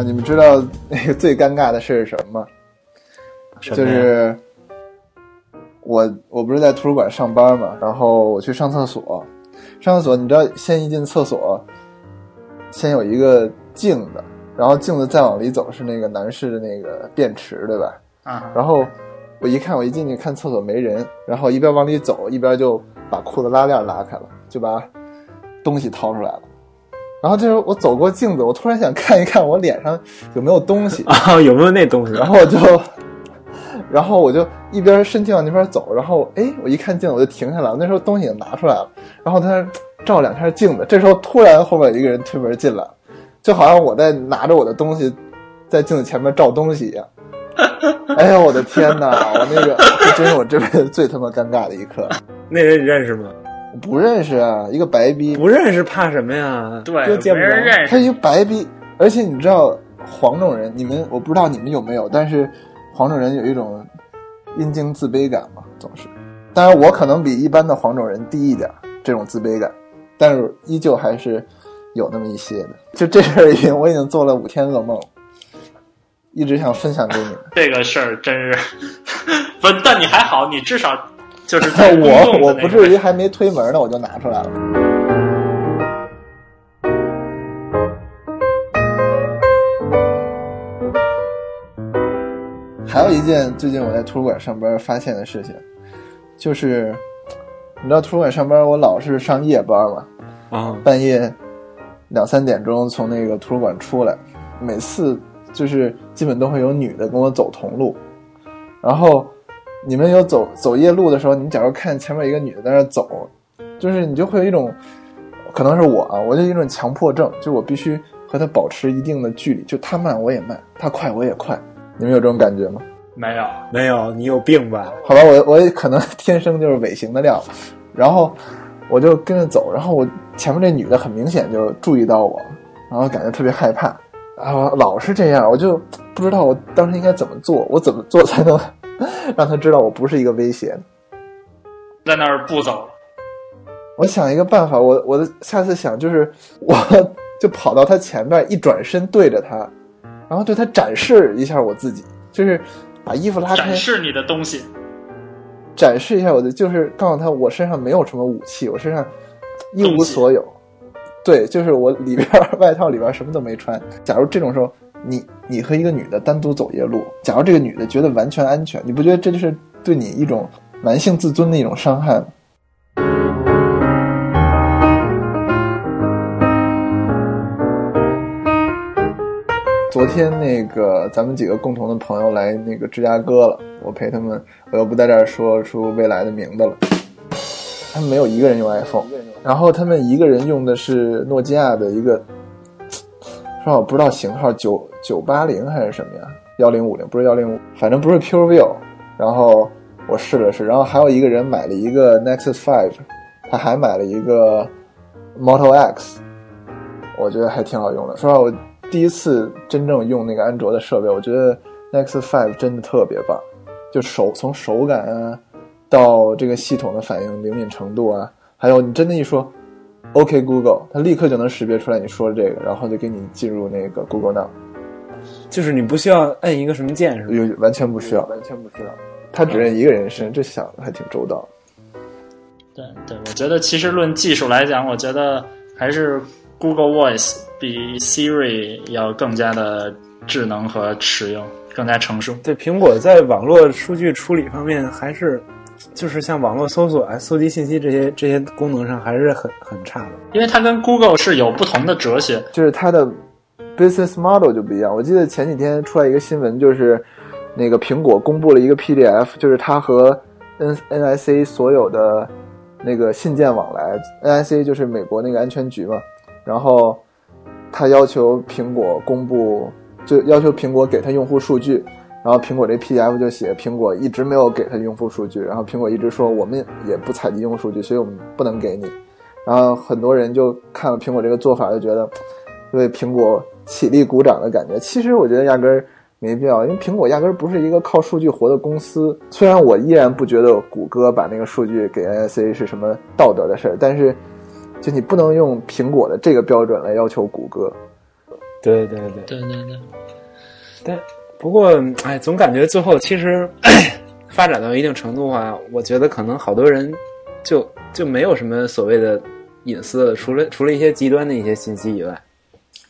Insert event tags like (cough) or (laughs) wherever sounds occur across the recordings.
啊，你们知道那个最尴尬的事是什么吗？就是我我不是在图书馆上班嘛，然后我去上厕所，上厕所你知道，先一进厕所，先有一个镜子，然后镜子再往里走是那个男士的那个便池，对吧？啊，然后我一看，我一进去看厕所没人，然后一边往里走一边就把裤子拉链拉开了，就把东西掏出来了。然后这时候我走过镜子，我突然想看一看我脸上有没有东西，啊，有没有那东西？然后我就，然后我就一边身体往那边走，然后哎，我一看镜子我就停下来了。那时候东西也拿出来了，然后他照两下镜子，这时候突然后面有一个人推门进来，就好像我在拿着我的东西在镜子前面照东西一样。(laughs) 哎呀，我的天哪！我那个这真是我这辈子最他妈尴尬的一刻。那人你认识吗？我不认识啊，一个白逼，不认识怕什么呀？对，就见不着。没人认识。他一个白逼，而且你知道黄种人，你们我不知道你们有没有，但是黄种人有一种阴茎自卑感嘛，总是。当然，我可能比一般的黄种人低一点这种自卑感，但是依旧还是有那么一些的。就这事儿已经，我已经做了五天噩梦，一直想分享给你们。这个事儿真是，(laughs) 不，但你还好，你至少就是 (laughs) 在我我不至于还没推门呢，我就拿出来了。还有一件最近我在图书馆上班发现的事情，就是你知道图书馆上班我老是上夜班嘛，啊，半夜两三点钟从那个图书馆出来，每次就是基本都会有女的跟我走同路，然后你们有走走夜路的时候，你假如看前面一个女的在那走，就是你就会有一种，可能是我啊，我就有一种强迫症，就我必须和她保持一定的距离，就她慢我也慢，她快我也快，你们有这种感觉吗？没有，没有，你有病吧？好吧，我我也可能天生就是尾行的料，然后我就跟着走，然后我前面这女的很明显就注意到我，然后感觉特别害怕，然后老是这样，我就不知道我当时应该怎么做，我怎么做才能让他知道我不是一个威胁？在那儿不走了。我想一个办法，我我的下次想就是我 (laughs) 就跑到他前面，一转身对着他，然后对他展示一下我自己，就是把衣服拉开展，示你的东西，展示一下我的，就是告诉他我身上没有什么武器，我身上一无所有。对，就是我里边 (laughs) 外套里边什么都没穿。假如这种时候，你你和一个女的单独走夜路，假如这个女的觉得完全安全，你不觉得这就是对你一种男性自尊的一种伤害吗？昨天那个咱们几个共同的朋友来那个芝加哥了，我陪他们，我又不在这儿说出未来的名字了。他们没有一个人用 iPhone，然后他们一个人用的是诺基亚的一个，说我不知道型号九九八零还是什么呀，幺零五零不是幺零五，反正不是 PureView。然后我试了试，然后还有一个人买了一个 Nexus Five，他还买了一个 Moto X，我觉得还挺好用的。说实话，我第一次真正用那个安卓的设备，我觉得 Nexus Five 真的特别棒，就手从手感啊，到这个系统的反应灵敏程度啊，还有你真的一说 OK Google，它立刻就能识别出来你说的这个，然后就给你进入那个 Google Now，就是你不需要摁一个什么键是吧？有完全不需要，完全不需要，它只认一个人声，这想的还挺周到。对对，我觉得其实论技术来讲，我觉得还是 Google Voice 比 Siri 要更加的智能和实用，更加成熟。对，苹果在网络数据处理方面还是，就是像网络搜索啊、搜集信息这些这些功能上还是很很差的。因为它跟 Google 是有不同的哲学。就是它的 business model 就不一样。我记得前几天出来一个新闻，就是那个苹果公布了一个 PDF，就是它和 N NIC 所有的那个信件往来，NIC 就是美国那个安全局嘛，然后他要求苹果公布，就要求苹果给他用户数据。然后苹果这 PDF 就写苹果一直没有给他用户数据，然后苹果一直说我们也不采集用户数据，所以我们不能给你。然后很多人就看了苹果这个做法，就觉得为苹果起立鼓掌的感觉。其实我觉得压根儿没必要，因为苹果压根儿不是一个靠数据活的公司。虽然我依然不觉得谷歌把那个数据给 NSA 是什么道德的事儿，但是就你不能用苹果的这个标准来要求谷歌。对对对，对对对，但不过，哎，总感觉最后其实 (coughs) 发展到一定程度的话，我觉得可能好多人就就没有什么所谓的隐私了，除了除了一些极端的一些信息以外，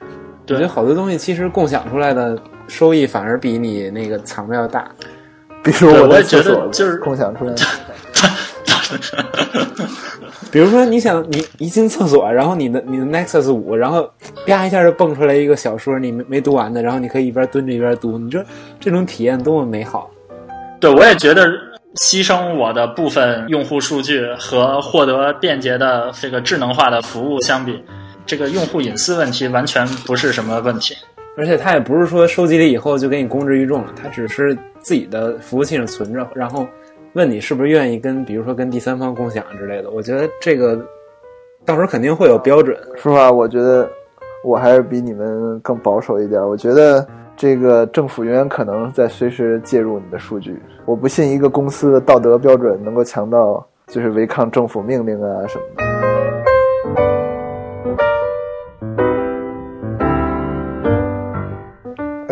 我觉得好多东西其实共享出来的收益反而比你那个藏的要大。比如我在厕所得就是共享出来的，比如说，你想你一进厕所，然后你的你的 Nexus 五，然后啪一下就蹦出来一个小说，你没没读完的，然后你可以一边蹲着一边读，你这这种体验多么美好！对，我也觉得牺牲我的部分用户数据和获得便捷的这个智能化的服务相比，这个用户隐私问题完全不是什么问题。而且它也不是说收集了以后就给你公之于众了，它只是自己的服务器上存着，然后问你是不是愿意跟，比如说跟第三方共享之类的。我觉得这个到时候肯定会有标准。说实话，我觉得我还是比你们更保守一点。我觉得这个政府永远可能在随时介入你的数据。我不信一个公司的道德标准能够强到就是违抗政府命令啊什么的。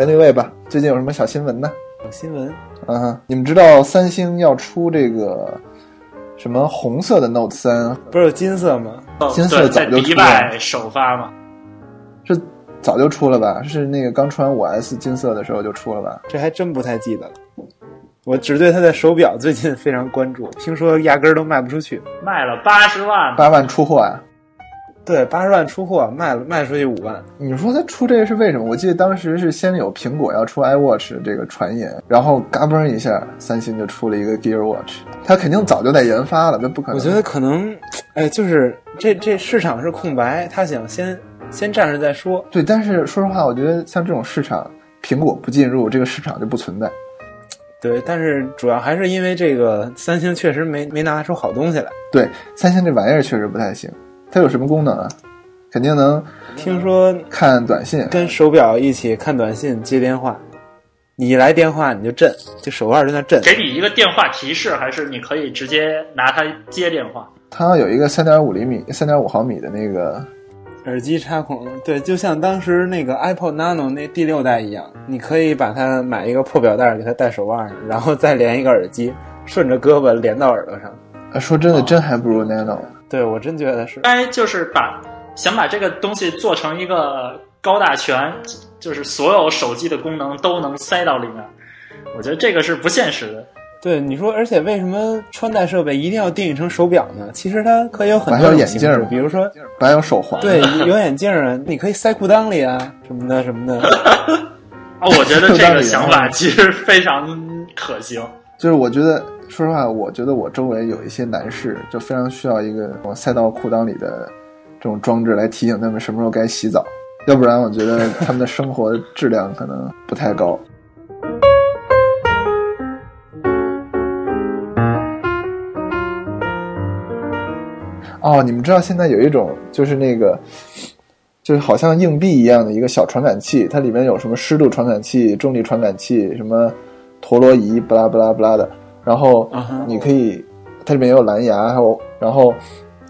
Anyway 吧，最近有什么小新闻呢？小新闻嗯哼，你们知道三星要出这个什么红色的 Note 三，不是有金色吗？金色，在早就出迪拜了首发嘛。是早就出了吧？是那个刚出完五 S 金色的时候就出了吧？这还真不太记得了。我只对他的手表最近非常关注，听说压根儿都卖不出去。卖了八十万，八万出货啊！对，八十万出货，卖了卖出去五万。你说他出这个是为什么？我记得当时是先有苹果要出 iWatch 这个传言，然后嘎嘣一下，三星就出了一个 Gear Watch。他肯定早就在研发了，那不可能。我觉得可能，哎，就是这这市场是空白，他想先先站着再说。对，但是说实话，我觉得像这种市场，苹果不进入，这个市场就不存在。对，但是主要还是因为这个三星确实没没拿出好东西来。对，三星这玩意儿确实不太行。它有什么功能啊？肯定能听说看短信，跟手表一起看短信、接电话，你一来电话你就震，就手腕在那震。给你一个电话提示，还是你可以直接拿它接电话？它有一个三点五厘米、三点五毫米的那个，耳机插孔，对，就像当时那个 Apple Nano 那第六代一样，你可以把它买一个破表带给它戴手腕上，然后再连一个耳机，顺着胳膊连到耳朵上。啊说真的，真还不如 Nano。对我真觉得是。该就是把想把这个东西做成一个高大全，就是所有手机的功能都能塞到里面。我觉得这个是不现实的。对你说，而且为什么穿戴设备一定要定义成手表呢？其实它可以有很多种形式眼镜嘛，比如说，还有手环，对，有眼镜啊，你可以塞裤裆里啊，什么的什么的。哦，(laughs) 我觉得这个想法其实非常可行。就是我觉得，说实话，我觉得我周围有一些男士就非常需要一个塞到裤裆里的这种装置来提醒他们什么时候该洗澡，要不然我觉得他们的生活质量可能不太高。(laughs) 哦，你们知道现在有一种就是那个，就是好像硬币一样的一个小传感器，它里面有什么湿度传感器、重力传感器、什么陀螺仪，不拉不拉不拉的。然后你可以，它里面也有蓝牙，还有然后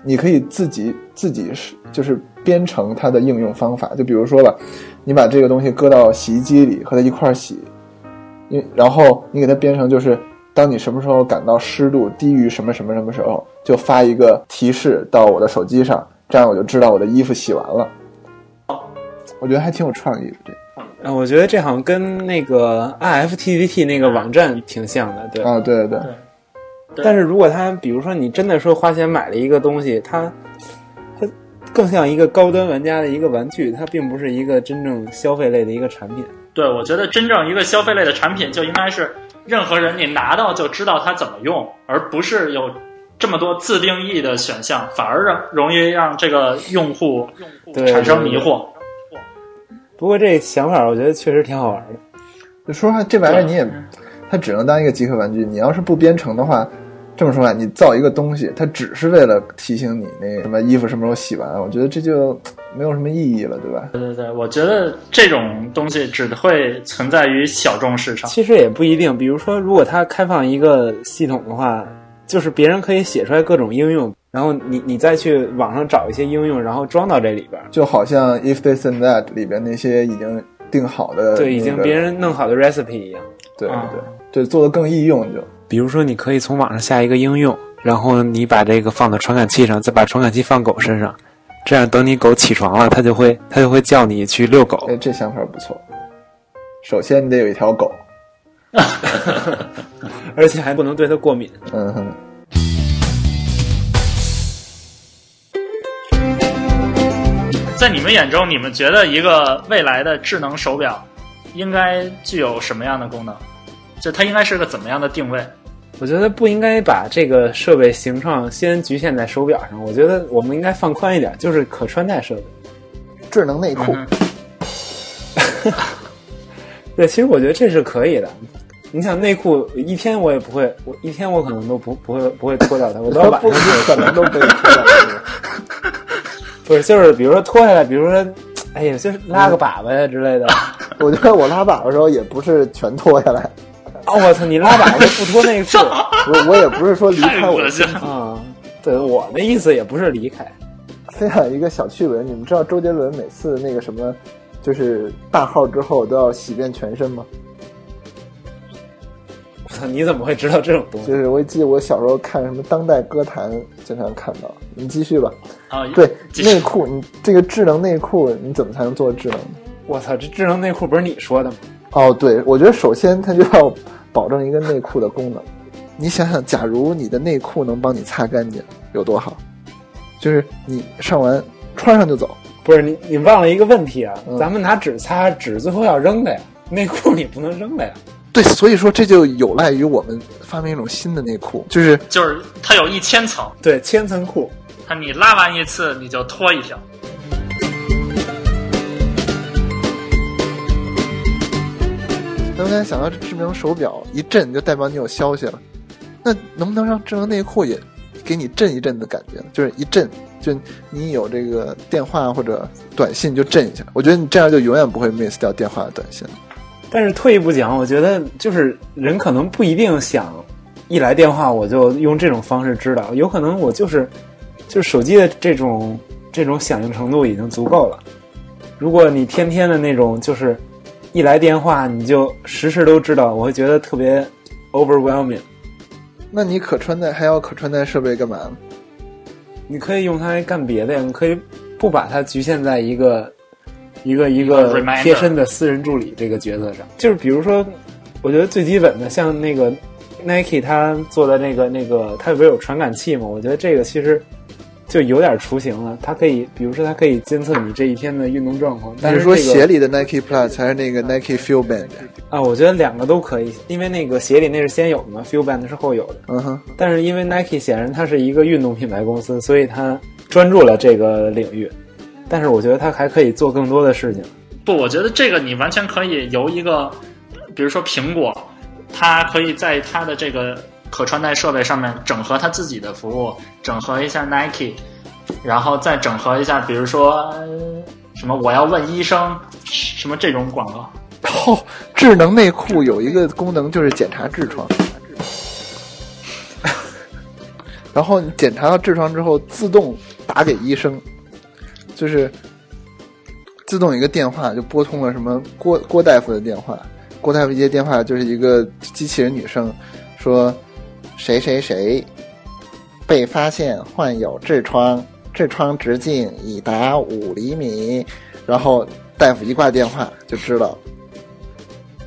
你可以自己自己是就是编程它的应用方法。就比如说吧，你把这个东西搁到洗衣机里和它一块儿洗，因然后你给它编程就是。当你什么时候感到湿度低于什么什么什么时候，就发一个提示到我的手机上，这样我就知道我的衣服洗完了。我觉得还挺有创意的，这个啊，我觉得这好像跟那个 IFTTT 那个网站挺像的，对。啊，对对对，但是如果他比如说你真的说花钱买了一个东西，它它更像一个高端玩家的一个玩具，它并不是一个真正消费类的一个产品。对，我觉得真正一个消费类的产品就应该是任何人你拿到就知道它怎么用，而不是有这么多自定义的选项，反而让容易让这个用户对产生迷惑。不过这想法我觉得确实挺好玩的。就说实话，这玩意儿你也，它只能当一个集合玩具。你要是不编程的话，这么说吧，你造一个东西，它只是为了提醒你那什么衣服什么时候洗完，我觉得这就没有什么意义了，对吧？对对对，我觉得这种东西只会存在于小众市场。其实也不一定，比如说如果它开放一个系统的话，就是别人可以写出来各种应用，然后你你再去网上找一些应用，然后装到这里边儿。就好像 If This and That 里边那些已经定好的、对，已经别人弄好的 recipe 一样。对啊对对，做的更易用就。比如说，你可以从网上下一个应用，然后你把这个放到传感器上，再把传感器放狗身上，这样等你狗起床了，它就会它就会叫你去遛狗。哎，这想法不错。首先你得有一条狗 (laughs) (laughs) 而且还不能对它过敏。嗯哼。在你们眼中，你们觉得一个未来的智能手表应该具有什么样的功能？就它应该是个怎么样的定位？我觉得不应该把这个设备形状先局限在手表上，我觉得我们应该放宽一点，就是可穿戴设备。智能内裤，嗯 (laughs) 对，其实我觉得这是可以的。你想内裤一天我也不会，我一天我可能都不不会不会脱掉它，我到晚 (laughs) 不上可能都不会脱掉。不是就是比如说脱下来，比如说，(tsk) 哎呀，就是拉个粑粑呀之类的。(laughs) 我觉得我拉粑粑的时候也不是全脱下来，(laughs) 哦，我操，你拉粑粑不脱内裤 (laughs) 我我也不是说离开我的身太恶心了啊？对，我的意思也不是离开。分享一个小趣闻，你们知道周杰伦每次那个什么，就是大号之后都要洗遍全身吗？(laughs) 你怎么会知道这种东西？就是我记得我小时候看什么当代歌坛，经常看到。你继续吧。啊，对，内裤，你这个智能内裤，你怎么才能做智能？我操，这智能内裤不是你说的吗？哦，对，我觉得首先它就要保证一个内裤的功能。你想想，假如你的内裤能帮你擦干净，有多好？就是你上完穿上就走。不是你，你忘了一个问题啊！嗯咱们拿纸擦，纸最后要扔的呀，内裤你不能扔的呀。对，所以说这就有赖于我们发明一种新的内裤，就是就是它有一千层，对，千层裤。它你拉完一次你就脱一条。能不能想到这智能手表一震就代表你有消息了？那能不能让智能内裤也给你震一震的感觉呢？就是一震，就你有这个电话或者短信就震一下。我觉得你这样就永远不会 miss 掉电话的短信了。但是退一步讲，我觉得就是人可能不一定想一来电话我就用这种方式知道，有可能我就是就是手机的这种这种响应程度已经足够了。如果你天天的那种就是一来电话你就时时都知道，我会觉得特别 overwhelming。那你可穿戴还要可穿戴设备干嘛呢？你可以用它来干别的呀，你可以不把它局限在一个一个一个贴身的私人助理这个角色上。就是比如说，我觉得最基本的，像那个 Nike 它做的那个那个，它不是有传感器嘛？我觉得这个其实就有点雏形了。它可以，比如说它可以监测你这一天的运动状况。但是说是这个鞋里的 Nike Plus 还是那个 Nike Feel Band？啊，我觉得两个都可以，因为那个鞋里那是先有的嘛，Feel Band 是后有的。嗯哼，但是因为 Nike 显然它是一个运动品牌公司，所以它专注了这个领域。但是我觉得它还可以做更多的事情。不，我觉得这个你完全可以由一个，比如说苹果，它可以在它的这个可穿戴设备上面整合它自己的服务，整合一下 Nike，然后再整合一下，比如说呃什么我要问医生什么这种广告。哦，智能内裤有一个功能就是检查痔疮，然后你检查到痔疮之后，自动打给医生，就是自动一个电话就拨通了什么郭郭大夫的电话，郭大夫一接电话就是一个机器人女生说谁谁谁被发现患有痔疮，痔疮直径已达五厘米，然后大夫一挂电话就知道。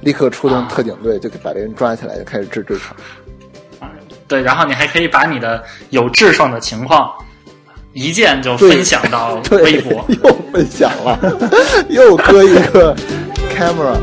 立刻出动特警队，就给把这人抓起来，就开始治痔疮。对，然后你还可以把你的有痔疮的情况一键就分享到，微博。(laughs) 又分享了，(laughs) 又搁一个 camera。